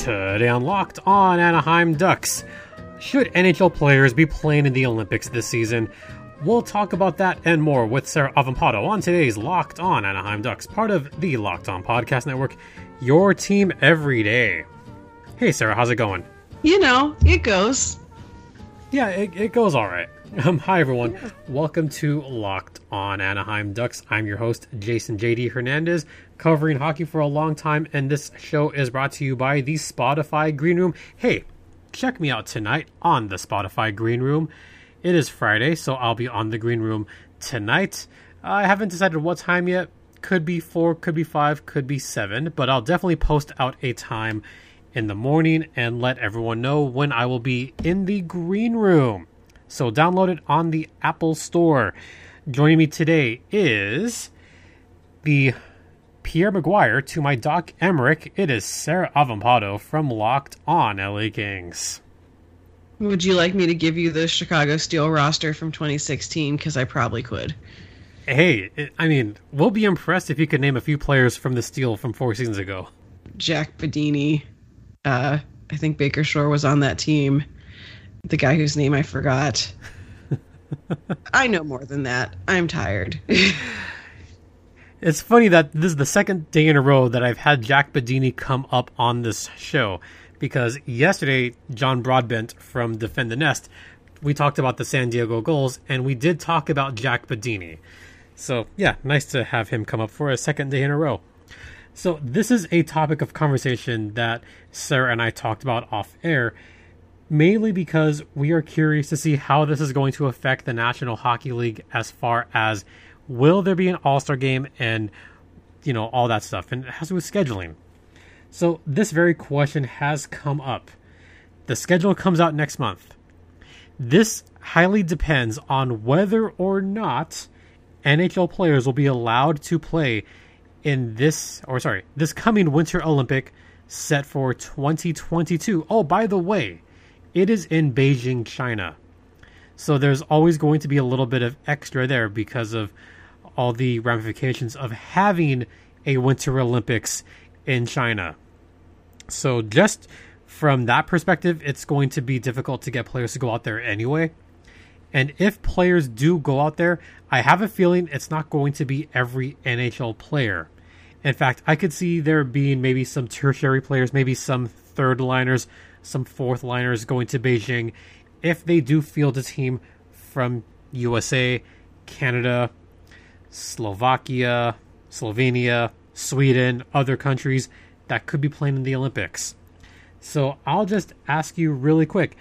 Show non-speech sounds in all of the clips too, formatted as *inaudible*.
Today on Locked On Anaheim Ducks. Should NHL players be playing in the Olympics this season? We'll talk about that and more with Sarah Avampato on today's Locked On Anaheim Ducks, part of the Locked On Podcast Network, your team every day. Hey, Sarah, how's it going? You know, it goes. Yeah, it, it goes all right. Um, hi, everyone. Welcome to Locked On Anaheim Ducks. I'm your host, Jason JD Hernandez, covering hockey for a long time, and this show is brought to you by the Spotify Green Room. Hey, check me out tonight on the Spotify Green Room. It is Friday, so I'll be on the Green Room tonight. I haven't decided what time yet. Could be 4, could be 5, could be 7, but I'll definitely post out a time in the morning and let everyone know when I will be in the Green Room. So download it on the Apple Store. Joining me today is the Pierre McGuire to my Doc Emrick. It is Sarah Avampato from Locked On LA Kings. Would you like me to give you the Chicago Steel roster from 2016? Because I probably could. Hey, I mean, we'll be impressed if you could name a few players from the Steel from four seasons ago. Jack Badini. Uh, I think Baker Shore was on that team. The guy whose name I forgot. *laughs* I know more than that. I'm tired. *laughs* It's funny that this is the second day in a row that I've had Jack Badini come up on this show because yesterday, John Broadbent from Defend the Nest, we talked about the San Diego Gulls and we did talk about Jack Badini. So, yeah, nice to have him come up for a second day in a row. So, this is a topic of conversation that Sarah and I talked about off air, mainly because we are curious to see how this is going to affect the National Hockey League as far as will there be an All Star game and you know all that stuff, and it has to do with scheduling. So this very question has come up. The schedule comes out next month. This highly depends on whether or not NHL players will be allowed to play in this, or sorry, this coming Winter Olympic set for 2022. Oh, by the way, it is in Beijing, China. So there's always going to be a little bit of extra there because of all the ramifications of having a Winter Olympics in China. So, just from that perspective, it's going to be difficult to get players to go out there anyway. And if players do go out there, I have a feeling it's not going to be every NHL player. In fact, I could see there being maybe some tertiary players, maybe some third liners, some fourth liners going to Beijing if they do field a team from USA, Canada, Slovakia, Slovenia, Sweden, other countries that could be playing in the Olympics. So I'll just ask you really quick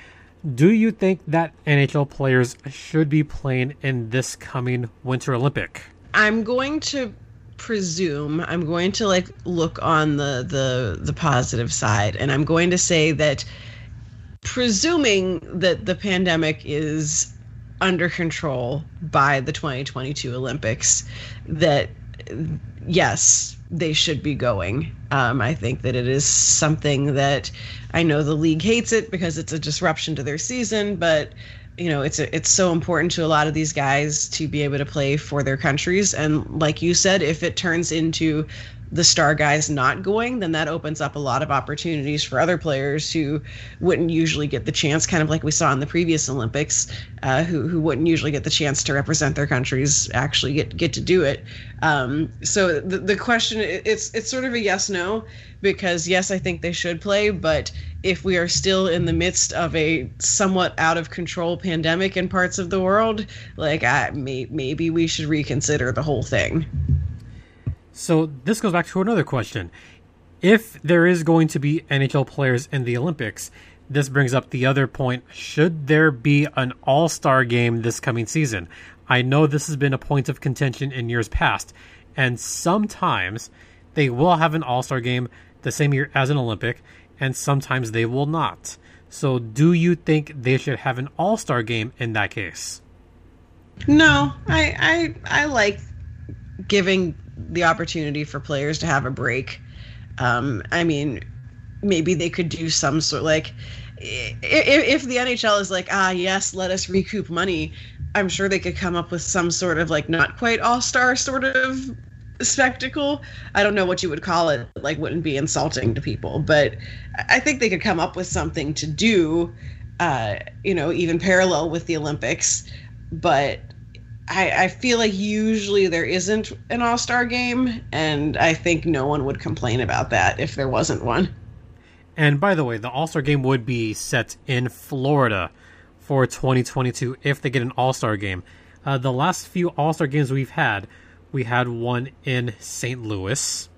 do you think that NHL players should be playing in this coming Winter Olympic? I'm going to presume I'm going to like look on the the the positive side and I'm going to say that presuming that the pandemic is under control by the 2022 Olympics that yes, they should be going. Um, I think that it is something that I know the league hates it because it's a disruption to their season, but you know it's a, it's so important to a lot of these guys to be able to play for their countries. And like you said if it turns into the star guys not going, then that opens up a lot of opportunities for other players who wouldn't usually get the chance, kind of like we saw in the previous Olympics, uh, who who wouldn't usually get the chance to represent their countries actually get get to do it. Um, so the the question it's it's sort of a yes no because yes I think they should play, but if we are still in the midst of a somewhat out of control pandemic in parts of the world, like I may, maybe we should reconsider the whole thing. So this goes back to another question. If there is going to be NHL players in the Olympics, this brings up the other point. Should there be an all star game this coming season? I know this has been a point of contention in years past, and sometimes they will have an all star game the same year as an Olympic, and sometimes they will not. So, do you think they should have an all star game in that case? No, I, I I like giving the opportunity for players to have a break. Um, I mean, maybe they could do some sort like if, if the NHL is like, ah, yes, let us recoup money. I'm sure they could come up with some sort of like not quite all star sort of spectacle. I don't know what you would call it, like wouldn't be insulting to people, but I think they could come up with something to do, uh, you know, even parallel with the Olympics. But I, I feel like usually there isn't an All Star game, and I think no one would complain about that if there wasn't one. And by the way, the All Star game would be set in Florida for 2022 if they get an All Star game. Uh, the last few All Star games we've had we had one in St. Louis.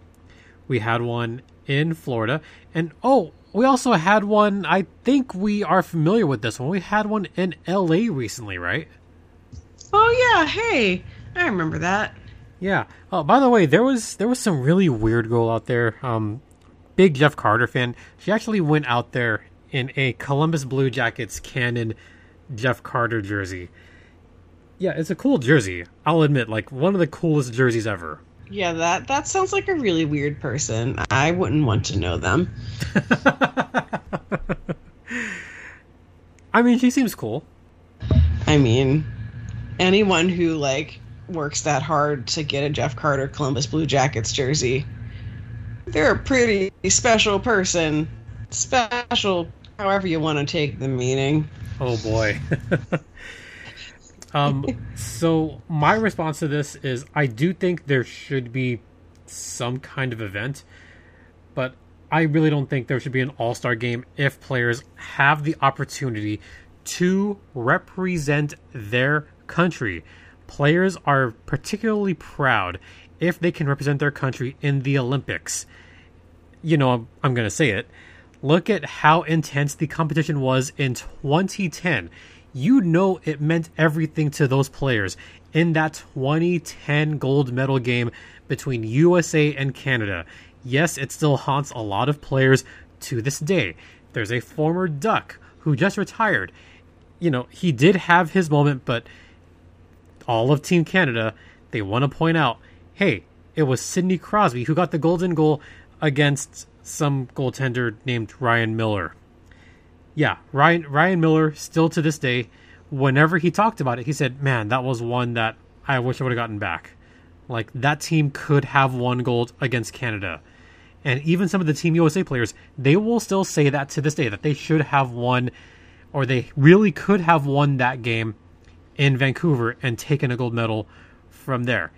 We had one in Florida. And oh, we also had one, I think we are familiar with this one. We had one in LA recently, right? Oh yeah, hey. I remember that. Yeah. Oh, by the way, there was there was some really weird girl out there. Um big Jeff Carter fan. She actually went out there in a Columbus Blue Jackets cannon Jeff Carter jersey. Yeah, it's a cool jersey. I'll admit, like one of the coolest jerseys ever. Yeah, that that sounds like a really weird person. I wouldn't want to know them. *laughs* I mean, she seems cool. I mean, anyone who like works that hard to get a Jeff Carter Columbus Blue Jackets jersey, they're a pretty special person. Special, however you want to take the meaning. Oh boy. *laughs* Um, so my response to this is I do think there should be some kind of event, but I really don't think there should be an all star game if players have the opportunity to represent their country. Players are particularly proud if they can represent their country in the Olympics. You know, I'm, I'm going to say it. Look at how intense the competition was in 2010 you know it meant everything to those players in that 2010 gold medal game between USA and Canada. Yes, it still haunts a lot of players to this day. There's a former Duck who just retired. You know, he did have his moment, but all of Team Canada, they want to point out hey, it was Sidney Crosby who got the golden goal against some goaltender named Ryan Miller yeah, Ryan Ryan Miller still to this day, whenever he talked about it, he said, "Man, that was one that I wish I would have gotten back." Like that team could have won gold against Canada. And even some of the Team USA players, they will still say that to this day that they should have won or they really could have won that game in Vancouver and taken a gold medal from there.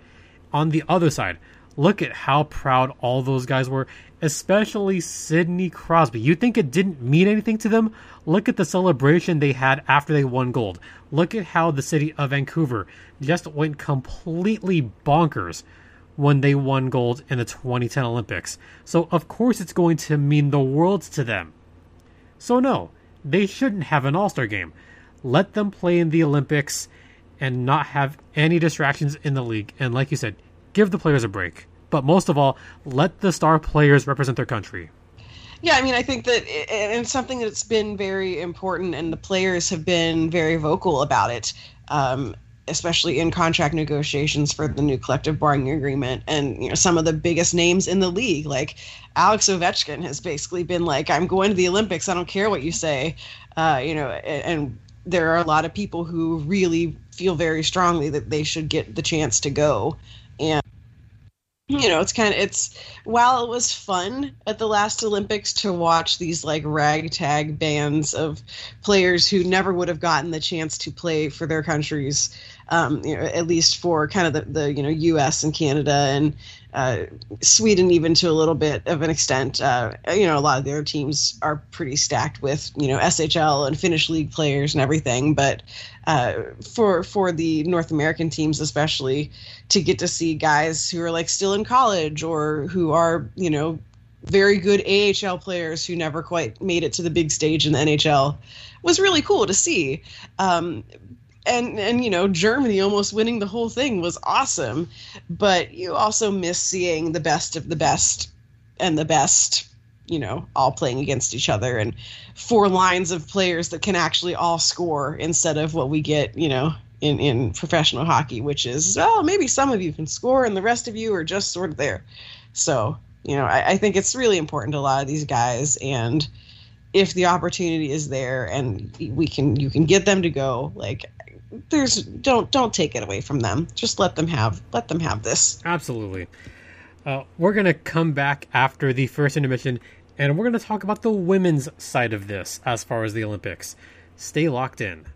On the other side, look at how proud all those guys were especially Sidney Crosby. You think it didn't mean anything to them? Look at the celebration they had after they won gold. Look at how the city of Vancouver just went completely bonkers when they won gold in the 2010 Olympics. So, of course, it's going to mean the world to them. So, no, they shouldn't have an All Star game. Let them play in the Olympics and not have any distractions in the league. And, like you said, give the players a break but most of all, let the star players represent their country. Yeah, I mean, I think that it's something that's been very important, and the players have been very vocal about it, um, especially in contract negotiations for the new collective bargaining agreement. And you know, some of the biggest names in the league, like Alex Ovechkin, has basically been like, "I'm going to the Olympics. I don't care what you say," uh, you know, and, and there are a lot of people who really feel very strongly that they should get the chance to go. And you know, it's kind of it's while it was fun at the last Olympics to watch these like ragtag bands of players who never would have gotten the chance to play for their countries, um, you know, at least for kind of the, the you know U.S. and Canada and uh, Sweden, even to a little bit of an extent. Uh, you know, a lot of their teams are pretty stacked with you know SHL and Finnish league players and everything. But uh, for for the North American teams, especially, to get to see guys who are like still in college or who are you know very good AHL players who never quite made it to the big stage in the NHL was really cool to see. Um, and and you know Germany almost winning the whole thing was awesome, but you also miss seeing the best of the best and the best, you know, all playing against each other and four lines of players that can actually all score instead of what we get, you know, in in professional hockey, which is well maybe some of you can score and the rest of you are just sort of there. So you know, I, I think it's really important to a lot of these guys and if the opportunity is there and we can you can get them to go like there's don't don't take it away from them. Just let them have let them have this. Absolutely. Uh, we're gonna come back after the first intermission, and we're gonna talk about the women's side of this as far as the Olympics. Stay locked in.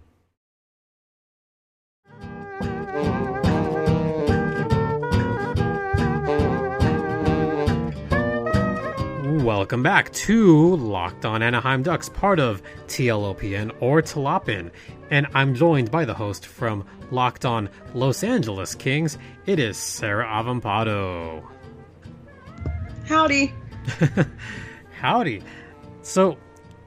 Welcome back to Locked On Anaheim Ducks, part of TLOPN or Tlopin. And I'm joined by the host from Locked On Los Angeles Kings. It is Sarah Avampato. Howdy. *laughs* Howdy. So,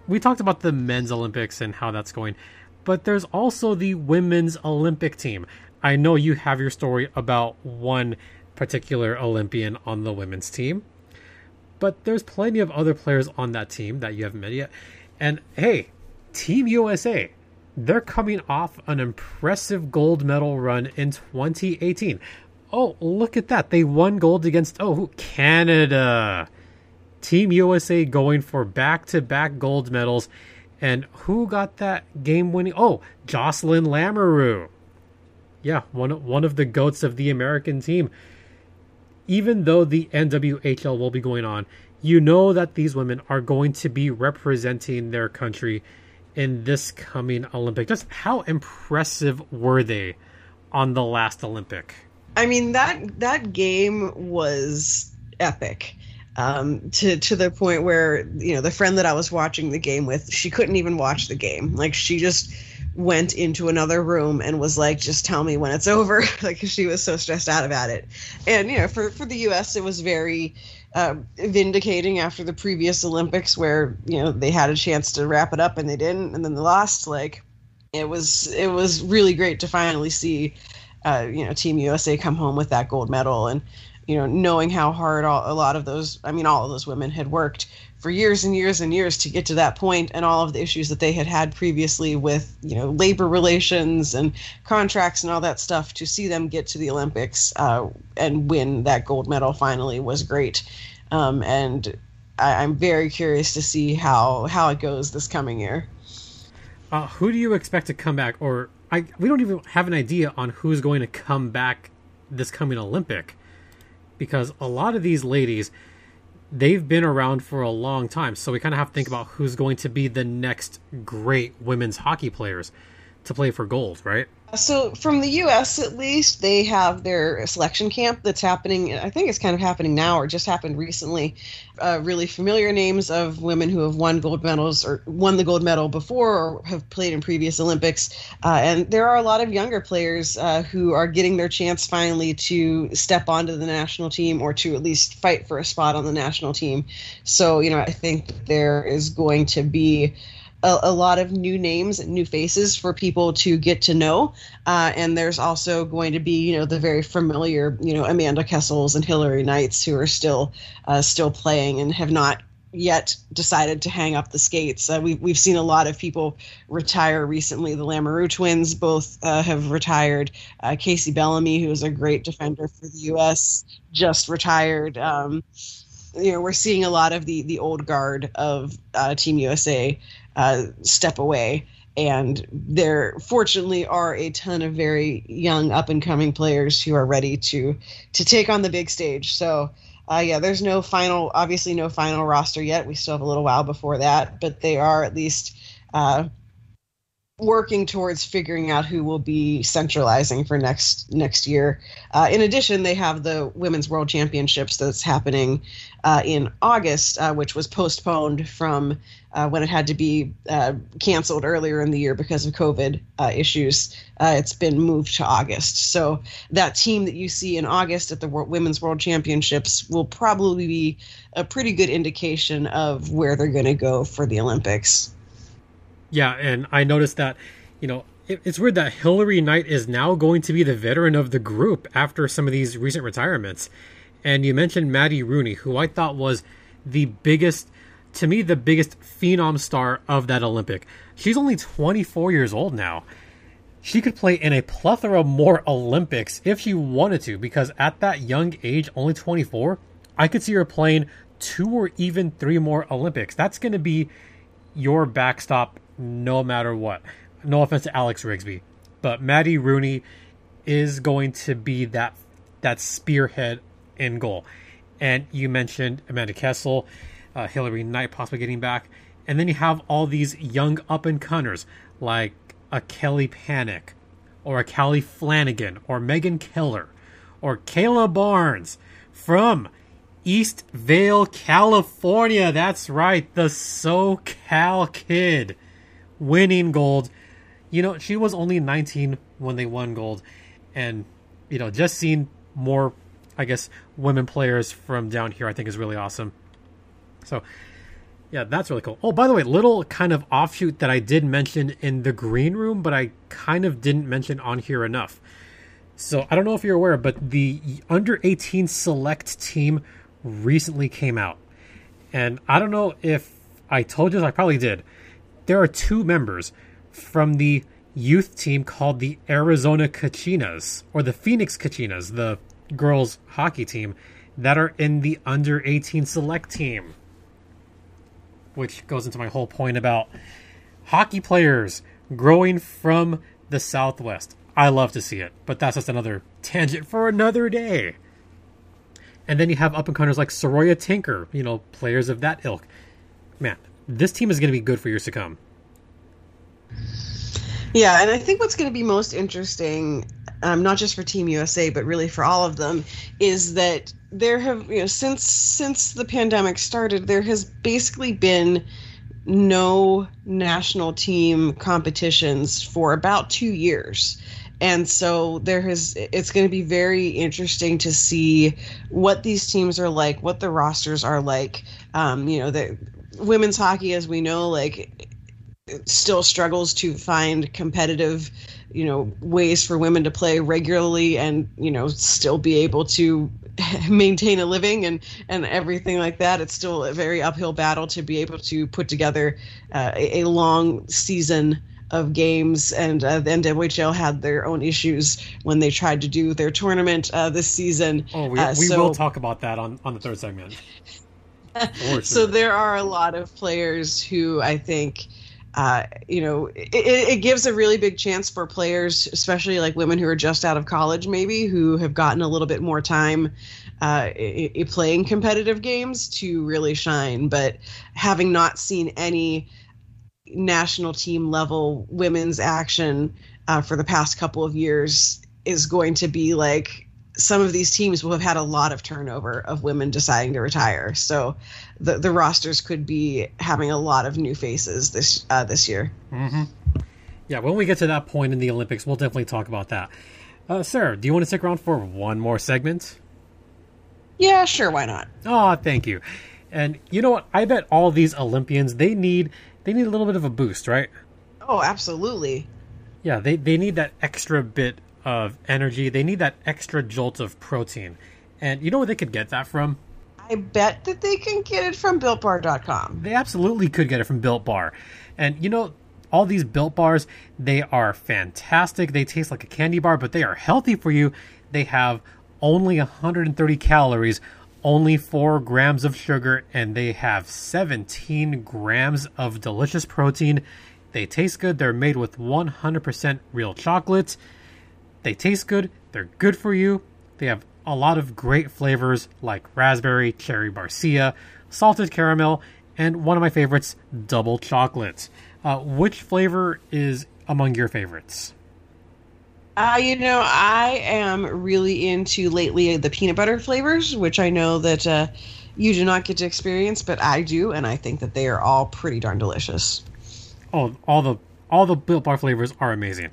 we talked about the men's Olympics and how that's going, but there's also the women's Olympic team. I know you have your story about one particular Olympian on the women's team but there's plenty of other players on that team that you haven't met yet. And hey, Team USA, they're coming off an impressive gold medal run in 2018. Oh, look at that. They won gold against, oh? Canada. Team USA going for back to back gold medals. And who got that game winning? Oh, Jocelyne Lamoureux. Yeah, one, one of the goats of the American team even though the NWHL will be going on, you know that these women are going to be representing their country in this coming Olympic. Just how impressive were they on the last Olympic? I mean that that game was epic. Um, to to the point where you know the friend that I was watching the game with, she couldn't even watch the game. Like she just went into another room and was like, "Just tell me when it's over," *laughs* like she was so stressed out about it. And you know, for for the U.S., it was very uh, vindicating after the previous Olympics, where you know they had a chance to wrap it up and they didn't, and then they lost. Like it was it was really great to finally see, uh, you know, Team USA come home with that gold medal and you know knowing how hard all, a lot of those i mean all of those women had worked for years and years and years to get to that point and all of the issues that they had had previously with you know labor relations and contracts and all that stuff to see them get to the olympics uh, and win that gold medal finally was great. Um, and I, am very curious to see how how it goes this coming year. Uh, who do you expect to come back? Or I, we don't even have an idea on who's going to come back this coming olympic because a lot of these ladies they've been around for a long time. So we kind of have to think about who's going to be the next great women's hockey players to play for gold, right? So, from the U.S. at least, they have their selection camp that's happening. I think it's kind of happening now, or just happened recently. Uh, really familiar names of women who have won gold medals or won the gold medal before, or have played in previous Olympics. Uh, and there are a lot of younger players uh, who are getting their chance finally to step onto the national team, or to at least fight for a spot on the national team. So, you know, I think there is going to be a, a, lot of new names and new faces for people to get to know. Uh, and there's also going to be, you know, the very familiar, you know, Amanda Kessels and Hilary Knights who are still uh, still playing and have not yet decided to hang up the skates. Uh, we, we've seen a lot of people retire recently. The Lamoureux twins both uh, have retired. Uh, Kacey Bellamy, who is a great defender for the U.S., just retired. Um, you know, we're seeing a lot of the the old guard of uh, Team USA uh, step away. And there, fortunately, are a ton of very young, up and coming players who are ready to to take on the big stage. So, uh, yeah, there's no final, obviously, no final roster yet. We still have a little while before that, but they are at least uh, working towards figuring out who will be centralizing for next next year. Uh, in addition, they have the Women's World Championships that's happening uh, in August, uh, which was postponed from uh, when it had to be uh, canceled earlier in the year because of COVID uh, issues. it's been moved to August. So that team that you see in August at the Women's World Championships will probably be a pretty good indication of where they're going to go for the Olympics. Yeah, and I noticed that, you know, it, it's weird that Hilary Knight is now going to be the veteran of the group after some of these recent retirements. And you mentioned Maddie Rooney, who I thought was the biggest, to me, the biggest phenom star of that Olympic. She's only 24 years old now. She could play in a plethora more Olympics if she wanted to, because at that young age, only 24, I could see her playing two or even three more Olympics. That's going to be your backstop no matter what. No offense to Alex Rigsby, but Maddie Rooney is going to be that that spearhead in goal. And you mentioned Amanda Kessel, uh, Hilary Knight possibly getting back, and then you have all these young up and comers like a Kelly Pannek, or a Callie Flanagan, or Megan Keller, or Cayla Barnes from Eastvale, California. That's right, the SoCal kid winning gold. You know, she was only 19 when they won gold. And, you know, just seeing more, I guess, women players from down here, I think is really awesome. So, yeah, that's really cool. Oh, by the way, little kind of offshoot that I did mention in the green room, but I kind of didn't mention on here enough. So, I don't know if you're aware, but the under 18 select team recently came out. And I don't know if I told you, I probably did. There are two members from the youth team called the Arizona Kachinas, or the Phoenix Kachinas, the girls hockey team, that are in the under 18 select team. Which goes into my whole point about hockey players growing from the Southwest. I love to see it, but that's just another tangent for another day. And then you have up and comers like Saroya Tinker, you know, players of that ilk. Man, this team is going to be good for years to come. Yeah, and I think what's going to be most interesting, um, not just for Team USA, but really for all of them, is that there have you know since since the pandemic started, there has basically been no national team competitions for about two years and so there has it's going to be very interesting to see what these teams are like what the rosters are like um, you know the women's hockey as we know like still struggles to find competitive you know ways for women to play regularly and you know still be able to *laughs* maintain a living and and everything like that. It's still a very uphill battle to be able to put together uh, a, a, long season of games. And uh, the NWHL had their own issues when they tried to do their tournament uh, this season. Oh we, uh, we so, will talk about that on on the third segment. *laughs* so there are a lot of players who i think uh, you know, it, it, gives a really big chance for players, especially like women who are just out of college, maybe who have gotten a little bit more time uh, playing competitive games to really shine. But having not seen any national team level women's action uh, for the past couple of years is going to be like some of these teams will have had a lot of turnover of women deciding to retire. So the the rosters could be having a lot of new faces this uh, this year. Mm-hmm. Yeah, when we get to that point in the Olympics, we'll definitely talk about that. Uh, Sarah, do you want to stick around for one more segment? Yeah, sure. Why not? Oh, thank you. And you know what? I bet all these Olympians they need they need a little bit of a boost, right? Oh, absolutely. Yeah, they they need that extra bit of energy. They need that extra jolt of protein. And you know where they could get that from? I bet that they can get it from builtbar.com. They absolutely could get it from Built Bar. And you know, all these Built Bars, they are fantastic. They taste like a candy bar, but they are healthy for you. They have only 130 calories, only 4 grams of sugar, and they have 17 grams of delicious protein. They taste good. They're made with 100% real chocolate. They taste good, they're good for you. They have a lot of great flavors like raspberry, cherry barcia, salted caramel, and one of my favorites, double chocolate. Uh, which flavor is among your favorites? Uh, you know, I am really into lately the peanut butter flavors, which I know that uh, you do not get to experience, but I do, and I think that they are all pretty darn delicious. Oh, all the all the Built Bar flavors are amazing.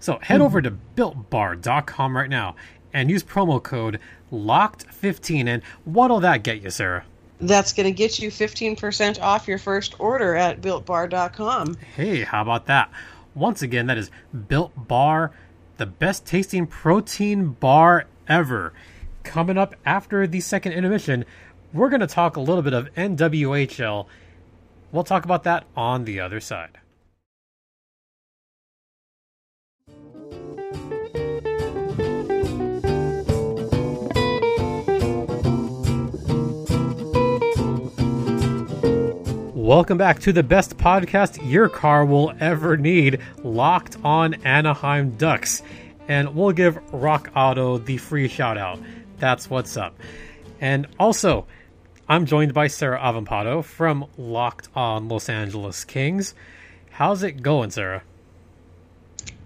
So head mm-hmm. over to builtbar.com right now and use promo code LOCKED15. And what'll that get you, Sarah? That's going to get you 15% off your first order at builtbar.com. Hey, how about that? Once again, that is Built Bar, the best tasting protein bar ever. Coming up after the second intermission, we're going to talk a little bit of NWHL. We'll talk about that on the other side. Welcome back to the best podcast your car will ever need, Locked on Anaheim Ducks. And we'll give Rock Auto the free shout out. That's what's up. And also, I'm joined by Sarah Avampato from Locked on Los Angeles Kings. How's it going, Sarah?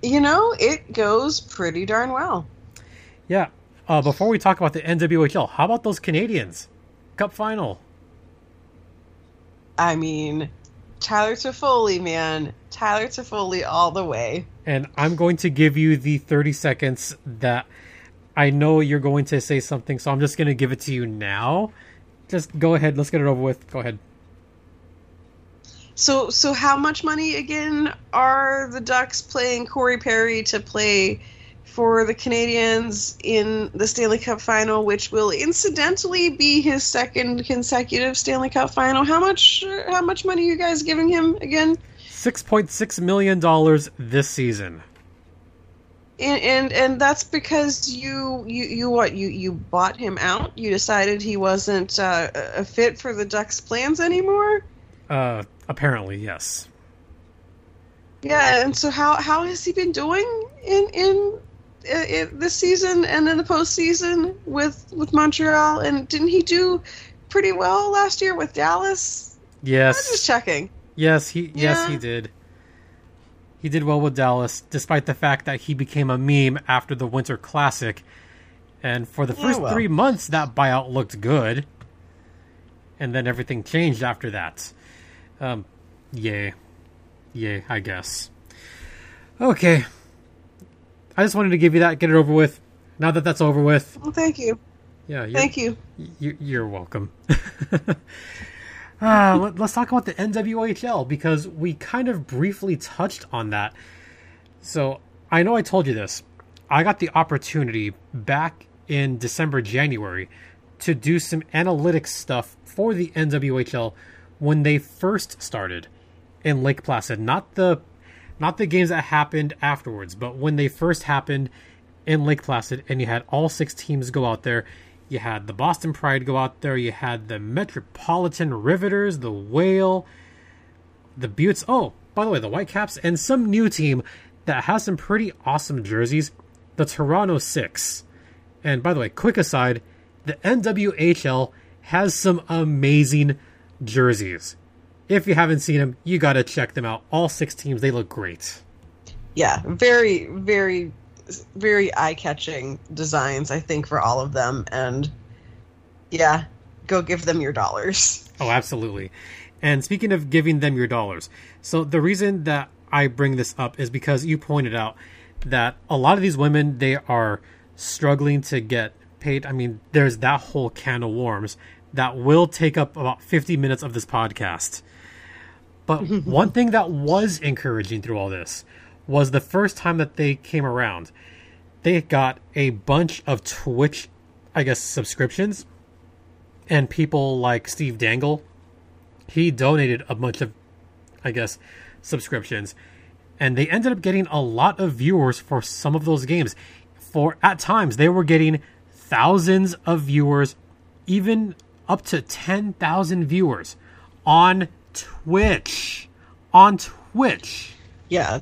You know, it goes pretty darn well. Yeah. Uh, before we talk about the NWHL, how about those Canadiens? Cup final. I mean, Tyler Toffoli, man. Tyler Toffoli all the way. And I'm going to give you the 30 seconds that I know you're going to say something, so I'm just going to give it to you now. Just go ahead. Let's get it over with. Go ahead. So, so how much money again are the Ducks playing Corey Perry to play for the Canadiens in the Stanley Cup final, which will incidentally be his second consecutive Stanley Cup final? How much? How much money are you guys giving him again? Six point six million dollars this season. And, and and that's because you you you what you you bought him out. You decided he wasn't uh, a fit for the Ducks' plans anymore. Uh, apparently, yes. Yeah, and so how how has he been doing in in, in this season and in the postseason with with Montreal? And didn't he do pretty well last year with Dallas? Yes. I'm just checking. Yes, he yes he did. He did well with Dallas, despite the fact that he became a meme after the Winter Classic. And for the Yeah, first well. three months, that buyout looked good, and then everything changed after that. Um, yay, yay, I guess. Okay, I just wanted to give you that, get it over with. Now that that's over with, Well, thank you, yeah, thank you. you, you're welcome. uh, *laughs* let, us talk about the NWHL because we kind of briefly touched on that. So I know I told you this. I got the opportunity back in December, January to do some analytics stuff for the NWHL when they first started in Lake Placid. Not the not the games that happened afterwards, but when they first happened in Lake Placid, and you had all six teams go out there. You had the Boston Pride go out there. You had the Metropolitan Riveters, the Whale, the Beauts. Oh, by the way, the Whitecaps, and some new team that has some pretty awesome jerseys, the Toronto Six. And by the way, quick aside, the NWHL has some amazing jerseys. If you haven't seen them, you gotta check them out. All six teams, they look great. Yeah, very very very eye catching designs. I think for all of them, and yeah, go give them your dollars. *laughs* Oh, absolutely. And speaking of giving them your dollars, so the reason that I bring this up is because you pointed out that a lot of these women they are struggling to get paid. I mean, there's that whole can of worms that will take up about 50 minutes of this podcast. But *laughs* one thing that was encouraging through all this was the first time that they came around, they got a bunch of Twitch, I guess, subscriptions. And people like Steve Dangle, he donated a bunch of, I guess, subscriptions. And they ended up getting a lot of viewers for some of those games. For at times, they were getting thousands of viewers, even up to 10,000 viewers on Twitch. On Twitch. Yeah.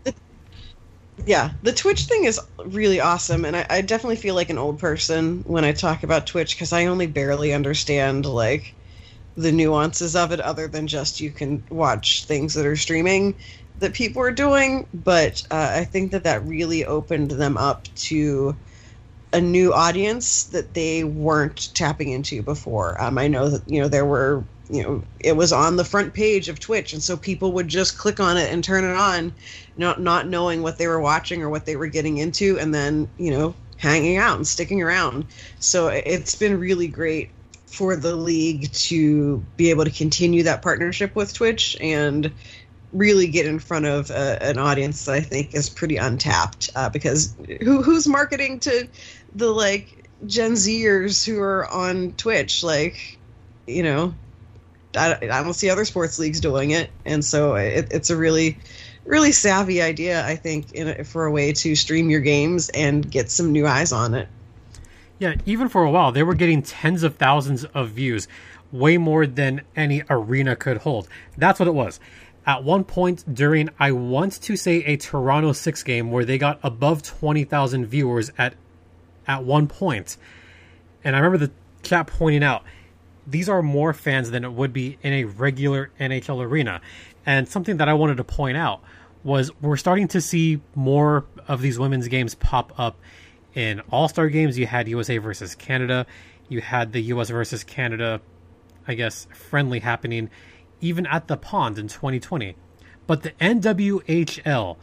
Yeah, the Twitch thing is really awesome, and I, I definitely feel like an old person when I talk about Twitch because I only barely understand like the nuances of it, other than just you can watch things that are streaming that people are doing. But uh, I think that that really opened them up to a new audience that they weren't tapping into before. Um, I know that you know there were you know it was on the front page of Twitch, and so people would just click on it and turn it on, not not knowing what they were watching or what they were getting into, and then you know hanging out and sticking around. So it's been really great for the league to be able to continue that partnership with Twitch and really get in front of uh, an audience that I think is pretty untapped. Uh, because who who's marketing to the like Gen Zers who are on Twitch? Like, you know, I, I don't see other sports leagues doing it, and so it, it's a really really savvy idea, I think, in a, for a way to stream your games and get some new eyes on it. Yeah, even for a while, they were getting tens of thousands of views way more than any arena could hold. That's what it was. At one point during, I want to say a Toronto six game where they got above twenty thousand viewers at at one point, and I remember the chat pointing out these are more fans than it would be in a regular NHL arena. And something that I wanted to point out was we're starting to see more of these women's games pop up in All Star games. You had USA versus Canada, you had the US versus Canada, I guess, friendly happening even at the pond in 2020. But the NWHL,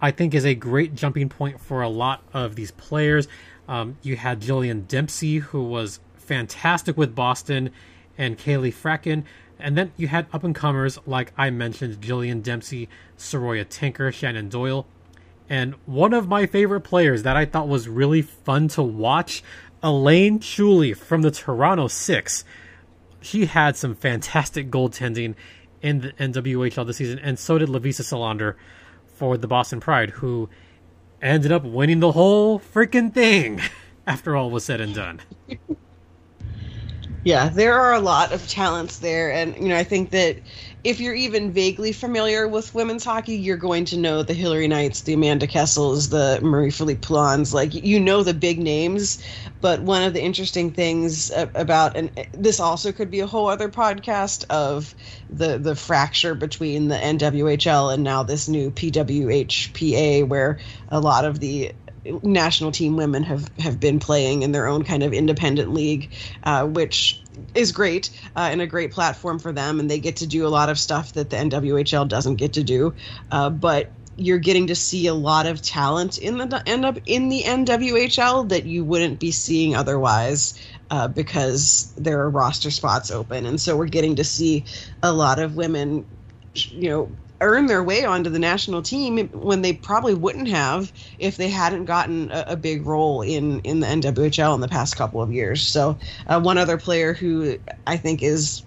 I think, is a great jumping point for a lot of these players. Um, you had Jillian Dempsey, who was fantastic with Boston, and Kaleigh Fratkin. And then you had up and comers like I mentioned Jillian Dempsey, Saroya Tinker, Shannon Doyle. And one of my favorite players that I thought was really fun to watch, Elaine Chuli from the Toronto Six. She had some fantastic goaltending in the NWHL this season, and so did Lovisa Selander for the Boston Pride, who ended up winning the whole freaking thing *laughs* after all was said and done. *laughs* Yeah, there are a lot of talents there, and you know I think that if you're even vaguely familiar with women's hockey, you're going to know the Hilary Knights, the Amanda Kessels, the Marie-Philip Poulins. Like you know the big names, but one of the interesting things about and this also could be a whole other podcast of the the fracture between the NWHL and now this new PWHPA, where a lot of the national team women have have been playing in their own kind of independent league, uh, which is great uh, and a great platform for them, and they get to do a lot of stuff that the NWHL doesn't get to do. Uh, but you're getting to see a lot of talent in the end up in the NWHL that you wouldn't be seeing otherwise. Uh, because there are roster spots open, and so we're getting to see a lot of women, you know, earn their way onto the national team when they probably wouldn't have if they hadn't gotten a, a big role in in the NWHL in the past couple of years. So uh, one other player who I think is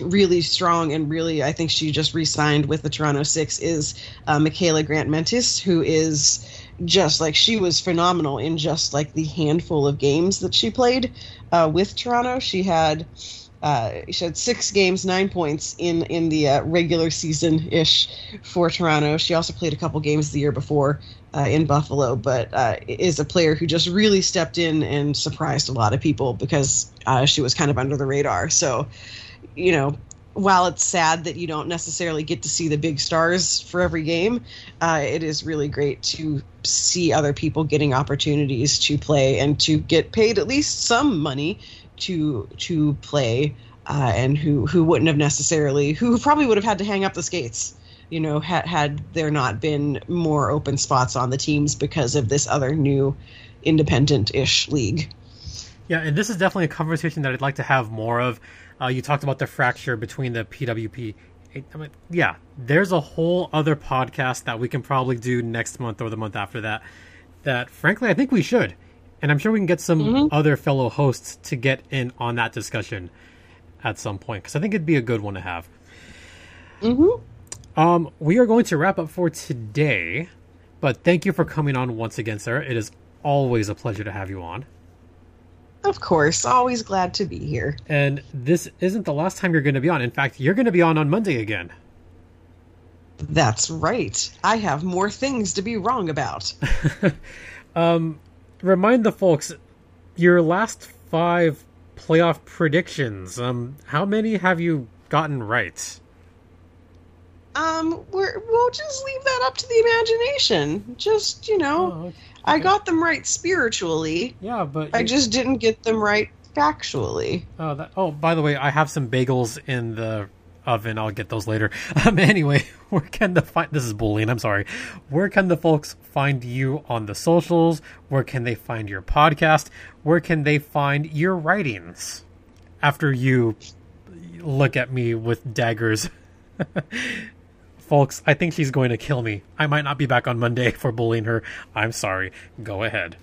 really strong and really I think she just re-signed with the Toronto Six is uh, Mikyla Grant Mentis, who is just like she was phenomenal in just like the handful of games that she played uh, with Toronto. She had uh, she had six games, nine points in in the uh, regular season ish for Toronto. She also played a couple games the year before uh, in Buffalo, but uh, is a player who just really stepped in and surprised a lot of people because uh, she was kind of under the radar. So, you know, while it's sad that you don't necessarily get to see the big stars for every game, uh, it is really great to see other people getting opportunities to play and to get paid at least some money to to play uh, and who who wouldn't have necessarily who probably would have had to hang up the skates you know had had there not been more open spots on the teams because of this other new independent-ish league. Yeah and this is definitely a conversation that i'd like to have more of. Uh, you talked about the fracture between the pwp I mean, yeah there's a whole other podcast that we can probably do next month or the month after that that frankly i think we should and I'm sure we can get some mm-hmm. other fellow hosts to get in on that discussion at some point because I think it'd be a good one to have. Mm-hmm. Um, we are going to wrap up for today, but thank you for coming on once again, Sarah. It is always a pleasure to have you on. Of course, always glad to be here. And this isn't the last time you're going to be on. In fact, you're going to be on on Monday again. That's right. I have more things to be wrong about. *laughs* um, remind the folks your last five playoff predictions. Um, how many have you gotten right? Um, we're, we'll just leave that up to the imagination. Just you know, oh, okay. I got them right spiritually. Yeah, but I just didn't get them right factually. Oh, that, oh, by the way, I have some bagels in the oven. I'll get those later. *laughs* Um, anyway, *laughs* where can the find? This is bullying. I'm sorry. Where can the folks find you on the socials? Where can they find your podcast? Where can they find your writings? After you look at me with daggers. *laughs* folks, I think she's going to kill me. I might not be back on Monday for bullying her. I'm sorry. Go ahead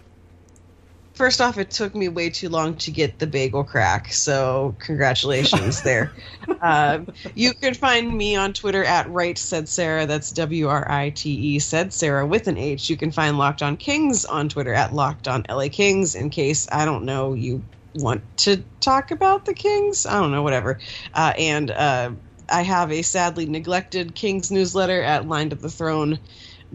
first off, it took me way too long to get the bagel crack, so congratulations *laughs* there. Uh, you can find me on Twitter at Right Said Sarah. That's W R I T E Said Sarah with an H. You can find Locked On Kings on Twitter at Locked On LA Kings. In case I don't know, you want to talk about the Kings. I don't know, whatever. Uh, and uh, I have a sadly neglected Kings newsletter at Line to the Throne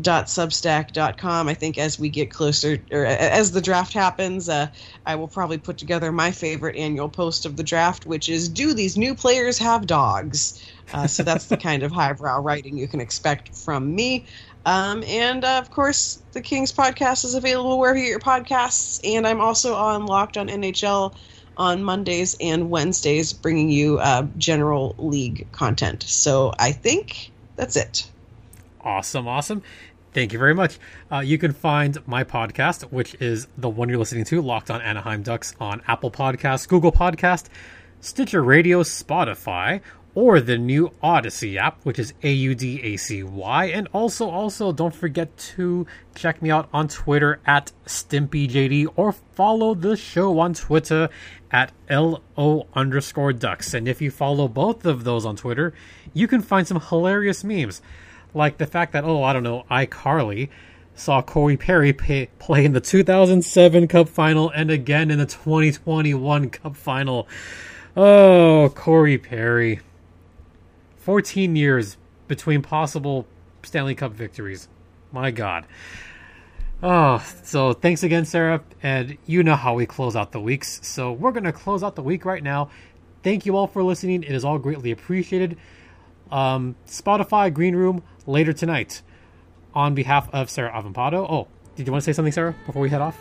substack.com i think as we get closer or as the draft happens uh, i will probably put together my favorite annual post of the draft which is do these new players have dogs? Uh, so that's the kind of highbrow writing you can expect from me. Um, and uh, of course the kings podcast is available wherever you get your podcasts. And i'm also on locked on nhl on mondays and wednesdays bringing you uh, general league content. So i think that's it Awesome, awesome. Thank you very much. Uh, you can find my podcast, which is the one you're listening to, Locked on Anaheim Ducks, on Apple Podcasts, Google Podcast, Stitcher Radio, Spotify, or the new Audacy app, which is A U D A C Y. And also, also, don't forget to check me out on Twitter at StimpyJD or follow the show on Twitter at LO underscore ducks. And if you follow both of those on Twitter, you can find some hilarious memes like the fact that oh I don't know iCarly saw Corey Perry pay, play in the 2007 Cup final and again in the 2021 Cup final. Oh, Corey Perry. 14 years between possible Stanley Cup victories. My God. Oh, so thanks again, Sarah. And you know how we close out the weeks. So we're going to close out the week right now. Thank you all for listening. It is all greatly appreciated. Um, Spotify, Green Room, later tonight on behalf of Sarah Avampato. Oh, did you want to say something, Sarah, before we head off?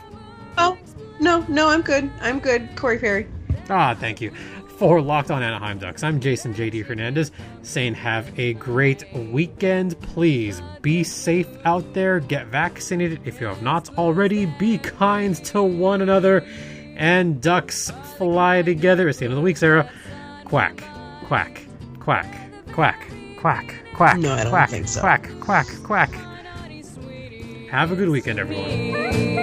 Oh, no, no, I'm good. I'm good. Corey Perry. Ah, thank you. For Locked on Anaheim Ducks, I'm Jason JD Hernandez saying have a great weekend. Please be safe out there. Get vaccinated if you have not already. Be kind to one another. And ducks fly together. It's the end of the week, Sarah. Quack, quack, quack, quack, quack. Quack. No, I don't quack, think so. Quack, quack, quack. Have a good weekend, everyone.